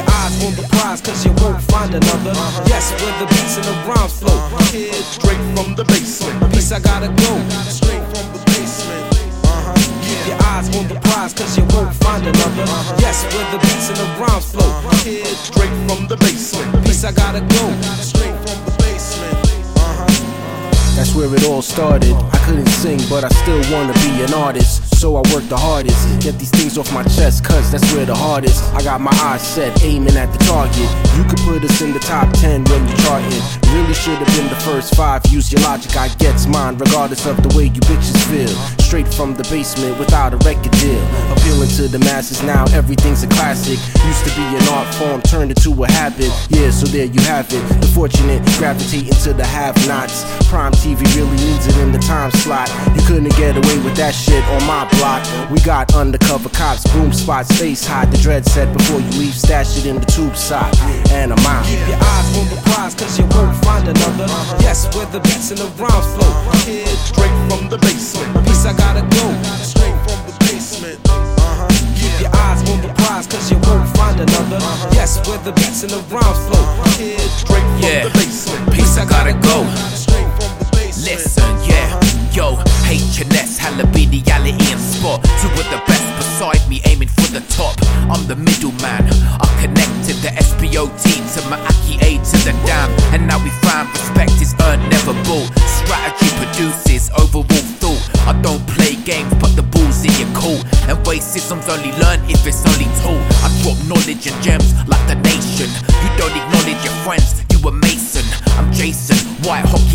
on the prize, cause you won't find another. Yes, where the beats and the rhymes flow. Kid, straight from the basement. Peace, I gotta go. Straight from the basement. Uh-huh. Your eyes on the prize, cause you won't find another. Yes, where the beats and the rhymes flow. Kid, straight from the basement. Peace, I gotta go. Straight That's where it all started. I couldn't sing, but I still wanna be an artist. So I work the hardest. Get these things off my chest, cause that's where the hardest. I got my eyes set, aiming at the target. Put us in the top 10 when you charting. Really should have been the first five. Use your logic, I gets mine, regardless of the way you bitches feel. Straight from the basement without a record deal. Appealing to the masses now, everything's a classic. Used to be an art form, turned into a habit. Yeah, so there you have it. The fortunate gravitating to the have nots. Prime TV really needs it in the time slot. You couldn't get away with that shit on my block. We got undercover cops, boom spots, face hot. The dread set before you leave, stash it in the tube sock. And I'm out. Keep your eyes on the prize, cause you won't find another. Yes, where the beats and the rhymes flow. Kid, straight from the basement. Peace, I gotta go. Straight from the basement. Uh-huh. Keep your eyes on the prize, cause you won't find another. Yes, where the beats and the rhymes flow. Kid, straight from Yeah. the basement. Peace, I gotta go. I'm the middleman. I connected the SPOT to my Aki A to the dam. And now we find respect is earned, never bought. Strategy produces overall thought. I don't play games, but the ball's in your court. And racism's only learned if it's only taught. I drop knowledge and gems like the nation. You don't acknowledge your friends, you a mason. I'm Jason, white hockey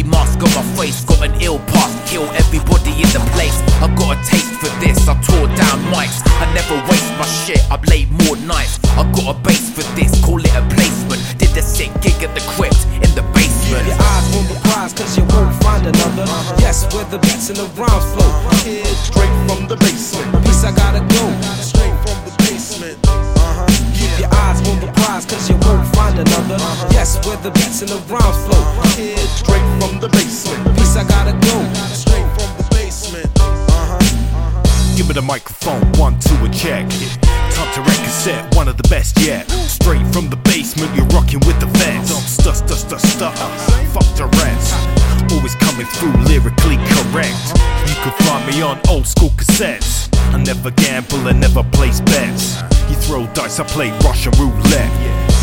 got a taste for this, I tore down mics. I never waste my shit, I play more nights. I got a base for this, call it a placement. Did a sick gig at the crypt in the basement. Your eyes on the prize, cause you won't find another. Yes, where the beats and the rhymes flow. Kid, straight from the basement. Peace, I gotta go. Straight from the basement. Uh-huh. Keep your eyes on the prize, cause you won't find another. Yes, where the beats and the rhymes flow. Straight from the basement. Peace, I gotta go. The microphone, one, two, a check. Time to wreck set, one of the best yet. Straight from the basement, you're rocking with the vets. Don't stuff, stuff, stuff, stuff. Fuck the rest. Always coming through lyrically correct. You can find me on old school cassettes. I never gamble and never place bets. You throw dice, I play Russian roulette.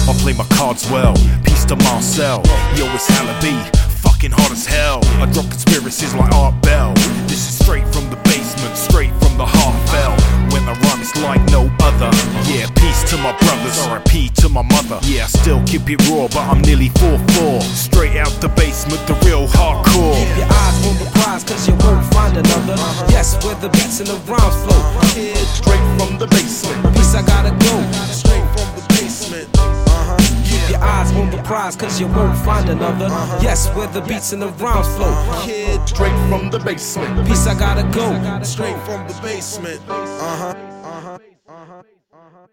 I play my cards well. Peace to Marcel. Yo, it's Halabi. Fucking hot as hell. I drop conspiracies like Art Bell. This is straight from RIP to my mother. Yeah, I still keep it raw, but I'm nearly 4-4. Straight out the basement, the real hardcore. Keep your eyes on the prize, cause you won't find another. Yes, where the beats and the rhymes flow. Kid, straight from the basement. Peace, I gotta go. Straight from the basement. Uh-huh. Keep your eyes on the prize, cause you won't find another. Yes, where the beats and the rhymes flow. Kid, straight from the basement. Peace, I gotta go. Straight from the basement. Uh-huh. Uh-huh. Uh-huh. Uh-huh.